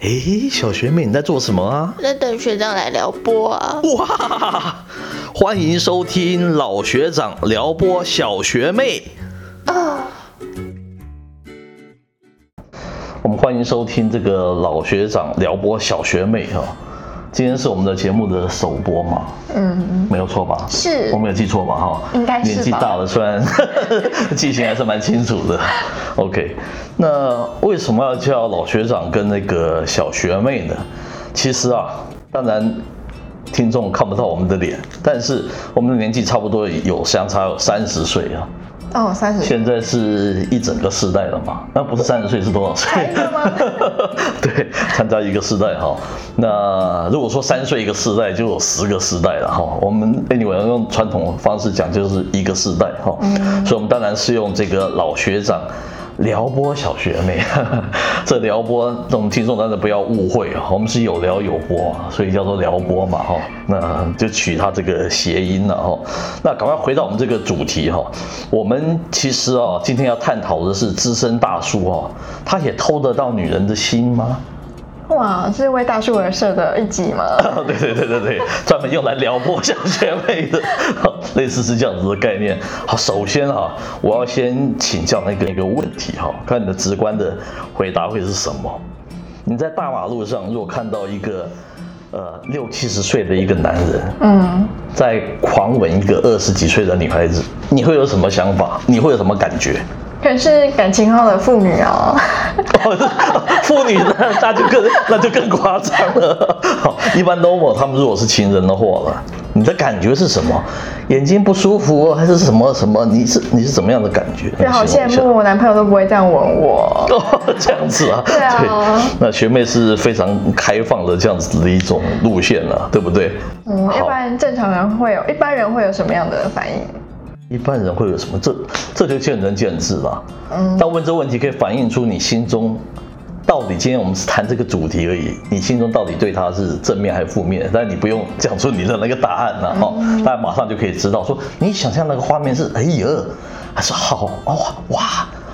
诶，小学妹你在做什么啊？在等学长来撩拨啊！哇，欢迎收听老学长撩拨小学妹。啊，我们欢迎收听这个老学长撩拨小学妹哈。今天是我们的节目的首播嘛？嗯，没有错吧？是我没有记错吧？哈，应该是吧年纪大了，虽然 记性还是蛮清楚的。OK，那为什么要叫老学长跟那个小学妹呢？其实啊，当然听众看不到我们的脸，但是我们的年纪差不多有相差有三十岁啊。哦，三十现在是一整个世代了嘛？那不是三十岁是多少岁？对，参加一个世代哈。那如果说三岁一个世代，就有十个世代了哈。我们 anyway 用传统方式讲，就是一个世代哈。所以我们当然是用这个老学长。撩拨小学妹，这撩拨这种听众当然不要误会啊，我们是有撩有拨啊，所以叫做撩拨嘛哈，那就取它这个谐音了哈。那赶快回到我们这个主题哈，我们其实啊今天要探讨的是资深大叔啊，他也偷得到女人的心吗？哇，是为大叔而设的一集吗？对对对对对，专门用来撩拨小学妹的，类似是这样子的概念。好，首先啊，我要先请教那个一个问题哈，看你的直观的回答会是什么？你在大马路上如果看到一个呃六七十岁的一个男人，嗯，在狂吻一个二十几岁的女孩子，你会有什么想法？你会有什么感觉？可是感情好的妇女哦，哦，妇女呢，那就更那就更夸张了。好，一般 normal 他们如果是情人的话了，你的感觉是什么？眼睛不舒服还是什么什么？你是你是怎么样的感觉？就好羡慕我男朋友都不会这样吻我。哦，这样子啊？对啊那学妹是非常开放的这样子的一种路线了，对不对？嗯，一般正常人会有，一般人会有什么样的反应？一般人会有什么？这这就见仁见智了。嗯但问这问题可以反映出你心中到底今天我们是谈这个主题而已，你心中到底对他是正面还是负面？但你不用讲出你的那个答案了哈，嗯大家马上就可以知道说你想象那个画面是哎呀，还是好哇哇，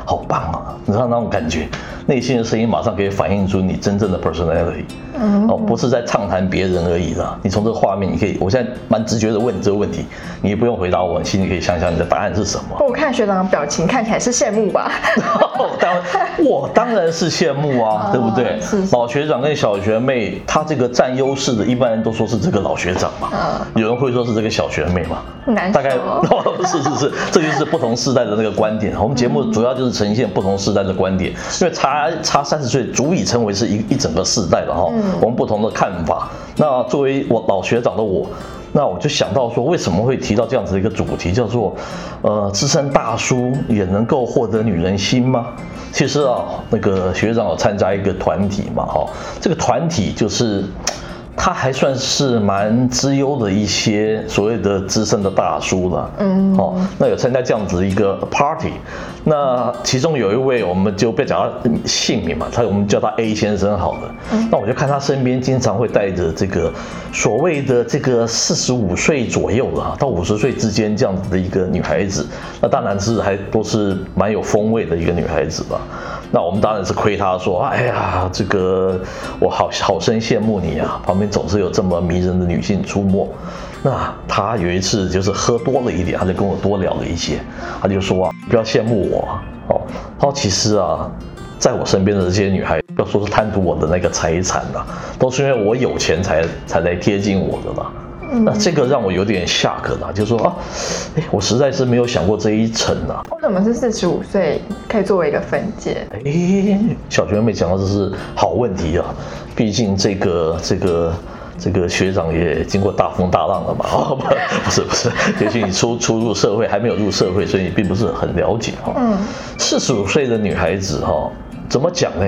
好棒啊！你知道那种感觉，内心的声音马上可以反映出你真正的 personality。嗯哦，不是在畅谈别人而已啦。你从这个画面，你可以，我现在蛮直觉的问你这个问题，你也不用回答我，你心里可以想想你的答案是什么。我看学长的表情看起来是羡慕吧？当然，我当然是羡慕啊，哦对不对是？是老学长跟小学妹，他这个占优势的，一般人都说是这个老学长嘛，嗯有人会说是这个小学妹嘛。很难大概说。是是是，这就是不同世代的那个观点。我们节目主要就是呈现不同世代的观点，因为差差三十岁足以称为是一一整个世代了哈。我们不同的看法。那作为我老学长的我，那我就想到说，为什么会提到这样子的一个主题，叫做呃资深大叔也能够获得女人心吗？其实啊，那个学长有参加一个团体嘛，哈，这个团体就是。他还算是蛮资优的一些所谓的资深的大叔了，嗯。哦，那有参加这样子一个 party，那其中有一位我们就不要讲他姓名嘛，他我们叫他 A 先生好了，那我就看他身边经常会带着这个所谓的这个四十五岁左右了到五十岁之间这样子的一个女孩子，那当然是还都是蛮有风味的一个女孩子吧。那我们当然是亏他说，哎呀，这个我好好生羡慕你啊，旁边总是有这么迷人的女性出没。那他有一次就是喝多了一点，他就跟我多聊了一些，他就说啊，不要羡慕我哦，他说其实啊，在我身边的这些女孩，要说是贪图我的那个财产啊，都是因为我有钱才才来贴近我的啦。那这个让我有点吓可啦，就说啊，哎，我实在是没有想过这一层啊。为什么是四十五岁可以作为一个分界？哎，小学妹讲的这是好问题啊，毕竟这个这个这个学长也经过大风大浪了嘛，哦不不是不是，也许你初初入社会还没有入社会，所以你并不是很了解哈。嗯，四十五岁的女孩子哈，怎么讲呢？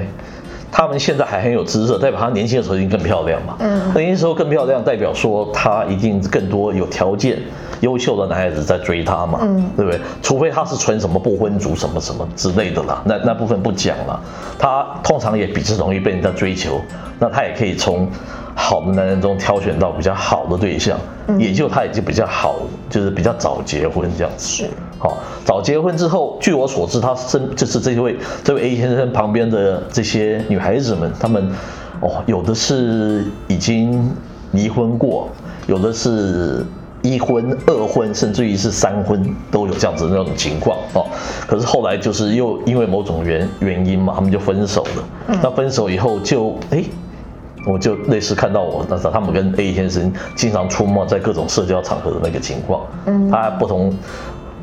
她们现在还很有姿色，代表她年轻的时候一定更漂亮嘛。嗯年轻时候更漂亮，代表说她一定更多有条件、优秀的男孩子在追她嘛。嗯对不对？除非她是纯什么不婚族什么什么之类的啦，那那部分不讲了。她通常也比较容易被人家追求，那她也可以从好的男人中挑选到比较好的对象，也就他已经比较好，就是比较早结婚这样子。是好，早结婚之后，据我所知，他身就是这位这位 A 先生旁边的这些女孩子们，她们哦，有的是已经离婚过，有的是。一婚、二婚，甚至于是三婚，都有这样子那种情况哦。可是后来就是又因为某种原原因嘛，他们就分手了。那分手以后就哎，我就类似看到我那时候他们跟 A 先生经常出没在各种社交场合的那个情况。嗯，他不同，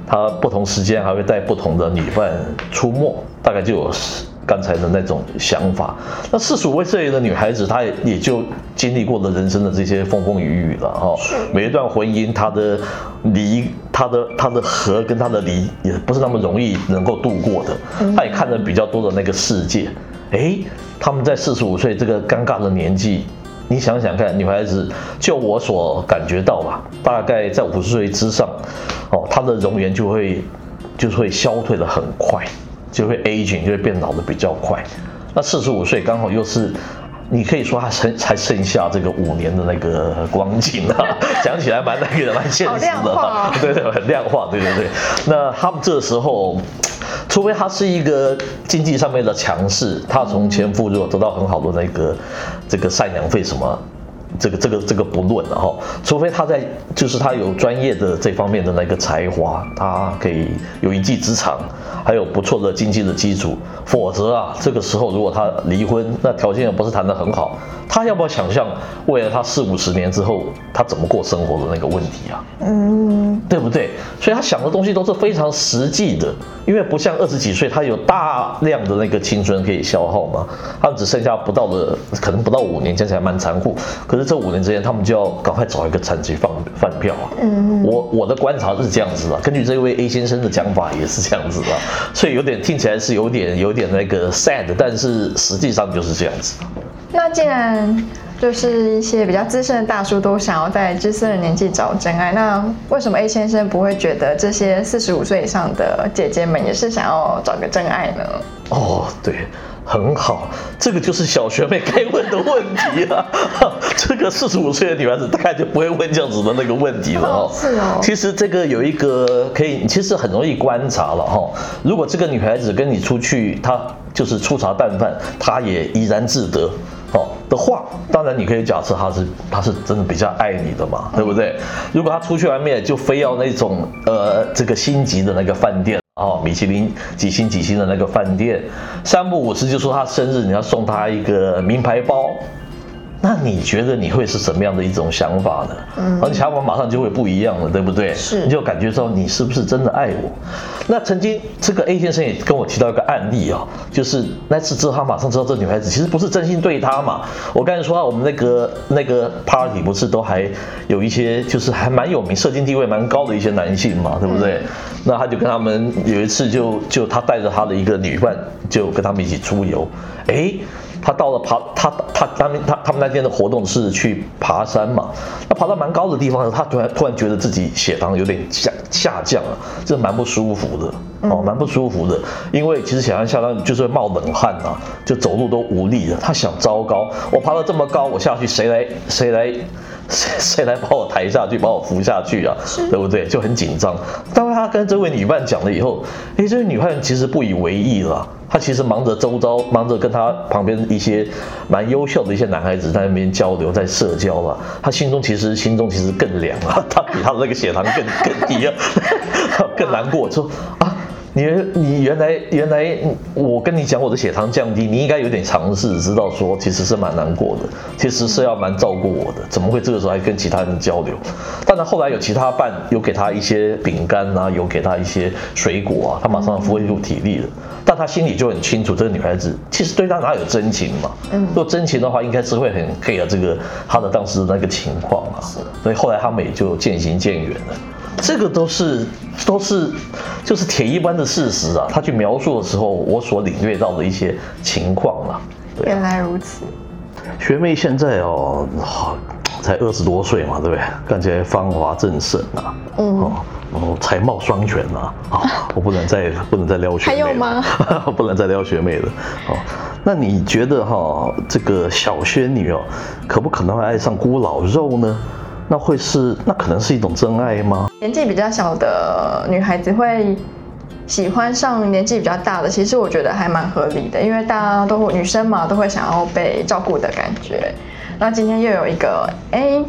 他不同时间还会带不同的女伴出没，大概就有。刚才的那种想法，那四十五岁的女孩子，她也也就经历过了人生的这些风风雨雨了哈。每一段婚姻，她的离，她的她的合跟她的离，也不是那么容易能够度过的。她也看了比较多的那个世界。哎，他们在四十五岁这个尴尬的年纪，你想想看，女孩子，就我所感觉到吧，大概在五十岁之上，哦，她的容颜就会就会消退的很快。就会 aging，就会变老的比较快。那四十五岁刚好又是，你可以说她剩才剩下这个五年的那个光景啊，讲起来蛮那个蛮现实的，对对，很量化，对对对。那他们这时候，除非他是一个经济上面的强势，他从前夫如果得到很好的那个这个赡养费什么。这个这个这个不论了哈，除非他在就是他有专业的这方面的那个才华，他可以有一技之长，还有不错的经济的基础，否则啊，这个时候如果他离婚，那条件也不是谈得很好，他要不要想象未来他四五十年之后他怎么过生活的那个问题啊？嗯，对不对？所以他想的东西都是非常实际的，因为不像二十几岁，他有大量的那个青春可以消耗嘛，他只剩下不到的，可能不到五年，加起来蛮残酷，可是。这五年之间，他们就要赶快找一个产期放饭票啊！嗯，我我的观察是这样子的，根据这位 A 先生的讲法也是这样子的，所以有点听起来是有点有点那个 sad，但是实际上就是这样子。那既然就是一些比较资深的大叔都想要在资深的年纪找真爱，那为什么 A 先生不会觉得这些四十五岁以上的姐姐们也是想要找个真爱呢？哦，对。很好，这个就是小学妹该问的问题了。这个四十五岁的女孩子大概就不会问这样子的那个问题了哦。是哦。其实这个有一个可以，其实很容易观察了哈。如果这个女孩子跟你出去，她就是粗茶淡饭，她也怡然自得哦的话，当然你可以假设她是她是真的比较爱你的嘛，对不对？如果她出去外面就非要那种呃这个星级的那个饭店。哦，米其林几星几星的那个饭店，三不五时就说他生日，你要送他一个名牌包。那你觉得你会是什么样的一种想法呢？嗯，而且想法马上就会不一样了，对不对？是，你就感觉到你是不是真的爱我？那曾经这个 A 先生也跟我提到一个案例啊，就是那次之后他马上知道这女孩子其实不是真心对他嘛。我刚才说啊我们那个那个 party 不是都还有一些就是还蛮有名、社经地位蛮高的一些男性嘛，对不对？那他就跟他们有一次就就他带着他的一个女伴就跟他们一起出游，哎。他到了爬，他他他们他他们那天的活动是去爬山嘛？他爬到蛮高的地方，他突然突然觉得自己血糖有点下下降了，这蛮不舒服的哦，蛮不舒服的。因为其实血糖下降就是会冒冷汗啊，就走路都无力了。他想，糟糕，我爬到这么高，我下去谁来谁来 谁谁来把我抬下去，把我扶下去啊？对不对？就很紧张。当他跟这位女伴讲了以后，哎，这位女伴其实不以为意了。他其实忙着周遭，忙着跟他旁边一些蛮优秀的一些男孩子在那边交流，在社交了。他心中其实心中其实更凉啊，他比他的那个血糖更更低啊，更难过，说啊。你你原来原来我跟你讲我的血糖降低，你应该有点尝试，知道说其实是蛮难过的，其实是要蛮照顾我的，怎么会这个时候还跟其他人交流？但然后来有其他伴有给他一些饼干啊，有给他一些水果啊，他马上恢复体力了。但他心里就很清楚，这个女孩子其实对他哪有真情嘛？嗯，如果真情的话，应该是会很 care 这个他的当时的那个情况嘛。是，所以后来他们也就渐行渐远了。这个都是都是就是铁一般的事实啊！他去描述的时候，我所领略到的一些情况啊。原来如此。学妹现在哦，好才二十多岁嘛，对不对？看起来芳华正盛啊，嗯，哦，才貌双全啊，啊，我不能再不能再撩学妹还有吗？不能再撩学妹了。哦，那你觉得哈，这个小仙女哦，可不可能会爱上孤老肉呢？那会是，那可能是一种真爱吗？年纪比较小的女孩子会喜欢上年纪比较大的，其实我觉得还蛮合理的，因为大家都女生嘛，都会想要被照顾的感觉。那今天又有一个，哎，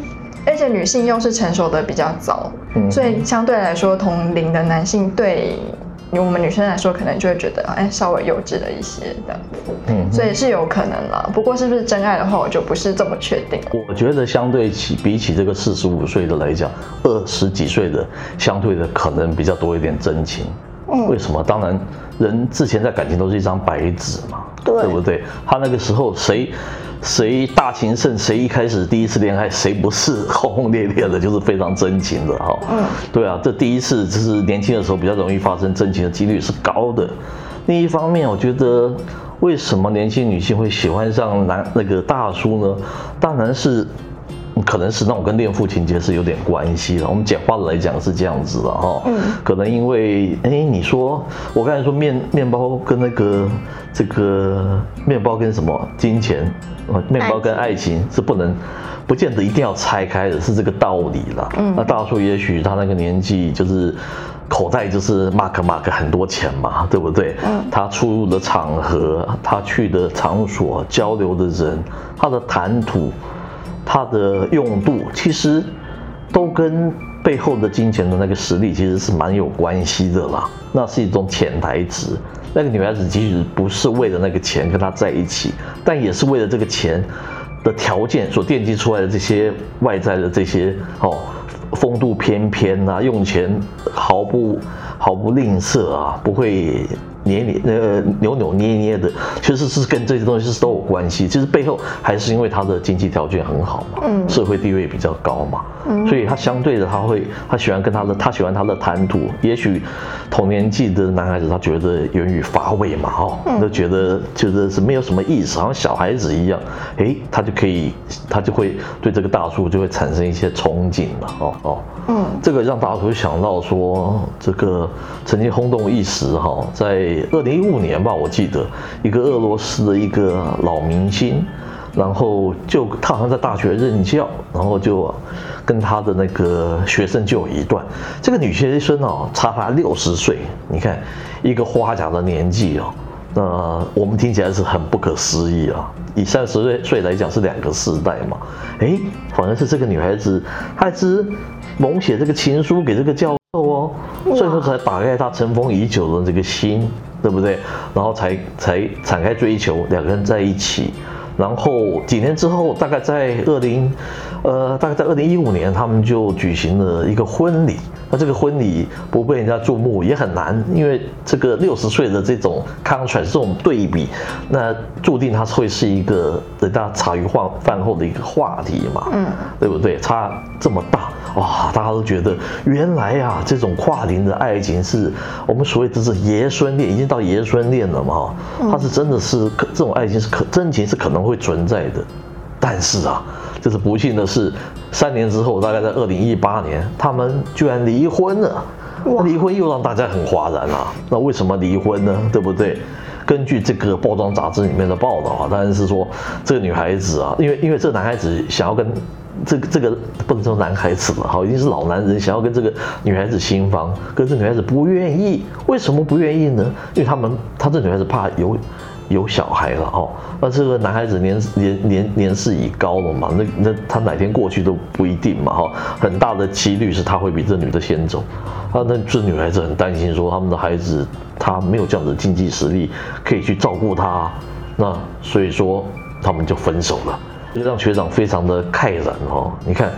而且女性又是成熟的比较早，所以相对来说，同龄的男性对我们女生来说，可能就会觉得，哎，稍微幼稚了一些的。嗯，所以是有可能了。不过是不是真爱的话，我就不是这么确定。我觉得相对起比起这个四十五岁的来讲，二十几岁的相对的可能比较多一点真情。为什么？当然，人之前在感情都是一张白纸嘛，对不对？他那个时候谁谁大情圣，谁一开始第一次恋爱，谁不是轰轰烈烈的，就是非常真情的哈。嗯，对啊，这第一次就是年轻的时候比较容易发生真情的几率是高的。另一方面，我觉得为什么年轻女性会喜欢上男那个大叔呢？当然是。可能是那种跟恋父情节是有点关系的。我们简化的来讲是这样子的哈。嗯。可能因为，哎，你说我刚才说面面包跟那个这个面包跟什么金钱，面包跟爱情是不能，不见得一定要拆开的，是这个道理啦。嗯。那大叔也许他那个年纪就是口袋就是 mark mark 很多钱嘛，对不对？嗯。他出入的场合，他去的场所，交流的人，他的谈吐。它的用度其实都跟背后的金钱的那个实力其实是蛮有关系的啦。那是一种潜台词。那个女孩子即使不是为了那个钱跟他在一起，但也是为了这个钱的条件所奠基出来的这些外在的这些哦，风度翩翩啊，用钱毫不毫不吝啬啊，不会。捏捏呃扭扭捏捏的，其实是跟这些东西是都有关系。其实背后还是因为他的经济条件很好嘛，嗯，社会地位比较高嘛，嗯，所以他相对的他会他喜欢跟他的他喜欢他的谈吐。也许同年纪的男孩子他觉得言语乏味嘛，哦，都觉得觉得是没有什么意思，好像小孩子一样，诶，他就可以他就会对这个大叔就会产生一些憧憬了，哦哦，嗯，这个让大叔想到说这个曾经轰动一时哈，在。二零一五年吧，我记得一个俄罗斯的一个老明星，然后就他好像在大学任教，然后就跟他的那个学生就有一段。这个女学生哦，差他六十岁，你看一个花甲的年纪哦，那我们听起来是很不可思议啊。以三十岁岁来讲是两个世代嘛，哎，反而是这个女孩子，她只猛写这个情书给这个教授。哦，最后才打开他尘封已久的这个心，对不对？然后才才展开追求，两个人在一起。然后几年之后，大概在二零，呃，大概在二零一五年，他们就举行了一个婚礼。那这个婚礼不被人家注目也很难，因为这个六十岁的这种 contrast 这种对比，那注定它会是一个人家茶余饭饭后的一个话题嘛，嗯，对不对？差这么大，哇，大家都觉得原来啊，这种跨龄的爱情是我们所谓的是爷孙恋，已经到爷孙恋了嘛，它是真的是可这种爱情是可真情是可能会存在的，但是啊。就是不幸的是，三年之后，大概在二零一八年，他们居然离婚了。离婚又让大家很哗然啊！那为什么离婚呢？对不对？根据这个包装杂志里面的报道啊，当然是说这个女孩子啊，因为因为这个男孩子想要跟这个这个不能说男孩子了，好，已经是老男人，想要跟这个女孩子新房，可是女孩子不愿意。为什么不愿意呢？因为他们，他这女孩子怕有。有小孩了哦，那这个男孩子年年年年事已高了嘛，那那他哪天过去都不一定嘛哈，很大的几率是他会比这女的先走，啊，那这女孩子很担心说他们的孩子他没有这样的经济实力可以去照顾他，那所以说他们就分手了，就让学长非常的慨然哦，你看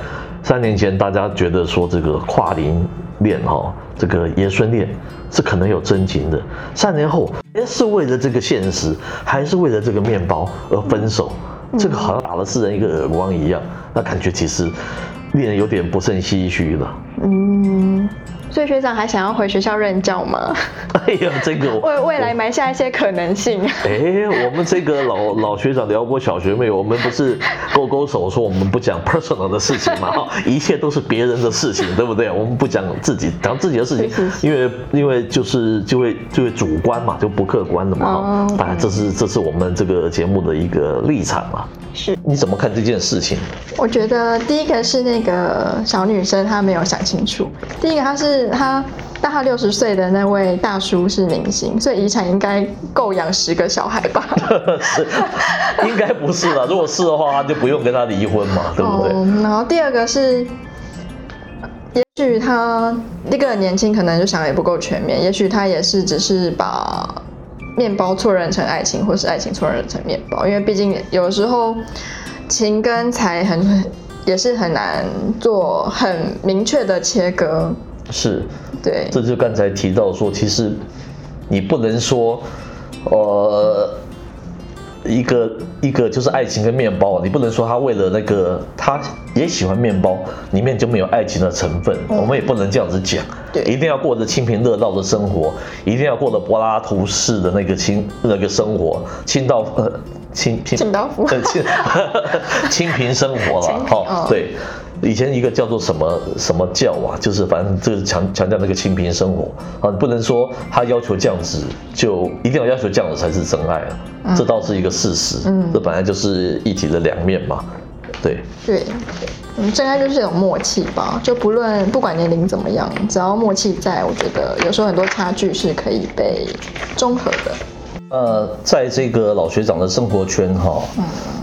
三年前大家觉得说这个跨龄恋哈，这个爷孙恋是可能有真情的，三年后。是为了这个现实，还是为了这个面包而分手？这个好像打了世人一个耳光一样，那感觉其实令人有点不胜唏嘘了。嗯。所以学长还想要回学校任教吗？哎呀，这个为 未来埋下一些可能性。哎，我们这个老老学长聊过小学妹，我们不是勾勾手说我们不讲 personal 的事情嘛？哈，一切都是别人的事情，对不对？我们不讲自己讲自己的事情，因为因为就是就会就会主观嘛，就不客观的嘛。当然，这是这是我们这个节目的一个立场嘛。是，你怎么看这件事情？我觉得第一个是那个小女生她没有想清楚，第一个她是。他大他六十岁的那位大叔是明星，所以遗产应该够养十个小孩吧？是，应该不是啦。如果是的话，他就不用跟他离婚嘛，对不对？哦，然后第二个是，也许他一个年轻，可能就想的也不够全面，也许他也是只是把面包错认成爱情，或是爱情错认成面包，因为毕竟有时候情跟财很也是很难做很明确的切割。是，对，这就刚才提到说，其实你不能说，呃，一个一个就是爱情跟面包，你不能说他为了那个他也喜欢面包，里面就没有爱情的成分，我们也不能这样子讲，对。一定要过着清贫乐道的生活，一定要过着柏拉图式的那个清那个生活，清道呃清清清道夫。呃清 清贫生活了，哦。对。以前一个叫做什么什么教啊，就是反正这是强强调那个清贫生活啊，你不能说他要求这样子就一定要要求这样子才是真爱啊，这倒是一个事实，嗯这本来就是一体的两面嘛，对，对，嗯，真爱就是一种默契吧，就不论不管年龄怎么样，只要默契在，我觉得有时候很多差距是可以被中和的。呃，在这个老学长的生活圈哈，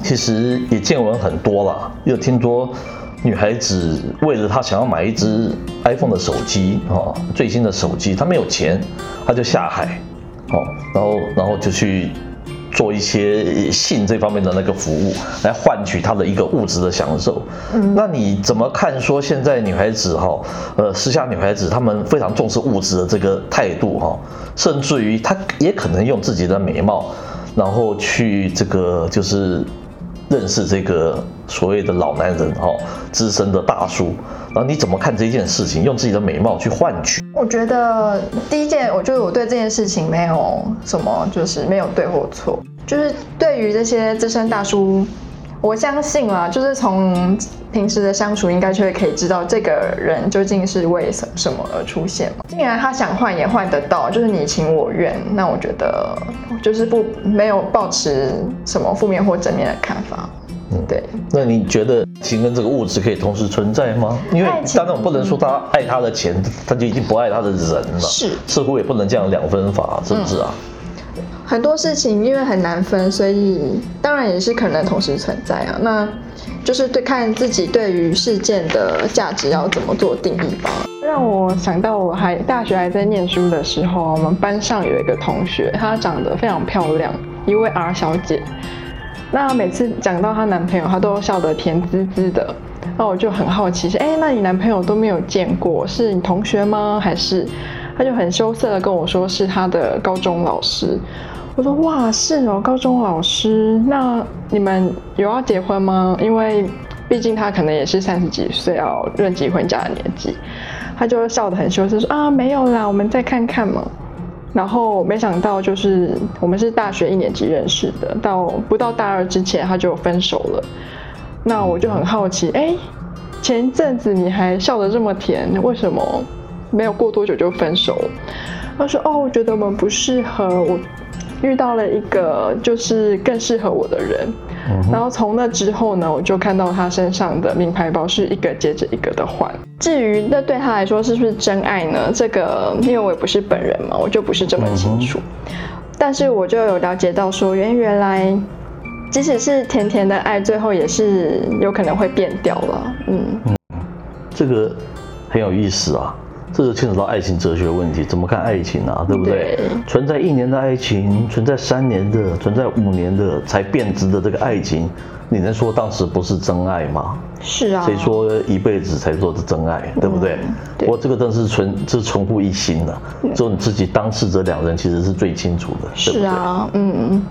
其实也见闻很多啦。又听说女孩子为了她想要买一只 iPhone 的手机哦，最新的手机，她没有钱，她就下海，哦，然后然后就去做一些性这方面的那个服务，来换取她的一个物质的享受。嗯，那你怎么看说现在女孩子哈，呃，时下女孩子她们非常重视物质的这个态度哈，甚至于她也可能用自己的美貌，然后去这个就是认识这个所谓的老男人哈，资深的大叔。然后你怎么看这件事情？用自己的美貌去换取？我觉得第一件，我觉得我对这件事情没有什么，就是没有对或错，就是对于这些资深大叔，我相信啊，就是从平时的相处，应该就会可以知道这个人究竟是为什什么而出现嘛。既然他想换也换得到，就是你情我愿，那我觉得就是不没有抱持什么负面或正面的看法。嗯对，那你觉得情跟这个物质可以同时存在吗？因为当然我不能说他爱他的钱，他就已经不爱他的人了。是似乎也不能这样两分法，是不是啊？很多事情因为很难分，所以当然也是可能同时存在啊。那就是对看自己对于事件的价值要怎么做定义吧。让我想到我还大学还在念书的时候，我们班上有一个同学，她长得非常漂亮，一位 R 小姐。那每次讲到她男朋友，她都笑得甜滋滋的。那我就很好奇，是哎，那你男朋友都没有见过，是你同学吗？还是？他就很羞涩的跟我说是他的高中老师。我说哇，是哦，高中老师。那你们有要结婚吗？因为毕竟他可能也是三十几岁要论及婚嫁的年纪。他就笑得很羞涩说啊，没有啦，我们再看看嘛。然后没想到就是我们是大学一年级认识的，到不到大二之前他就分手了。那我就很好奇，哎，前一阵子你还笑得这么甜，为什么没有过多久就分手了？他说，哦，我觉得我们不适合，我遇到了一个就是更适合我的人。然后从那之后呢，我就看到他身上的名牌包是一个接着一个的换。至于那对他来说是不是真爱呢？这个因为我也不是本人嘛，我就不是这么清楚。但是我就有了解到说，原原来即使是甜甜的爱，最后也是有可能会变掉了。嗯，这个很有意思啊。这就牵扯到爱情哲学问题，怎么看爱情啊？对不对？对存在一年的爱情，存在三年的，存在五年的才变质的这个爱情，你能说当时不是真爱吗？是啊。谁说一辈子才做的真爱，对不对？对我这个真是纯，这是纯乎一心的，只有你自己当事者两人其实是最清楚的？是啊，嗯。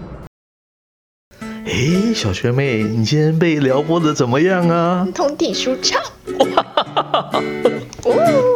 诶，小学妹，你今天被撩拨的怎么样啊？通体舒畅。哇 哦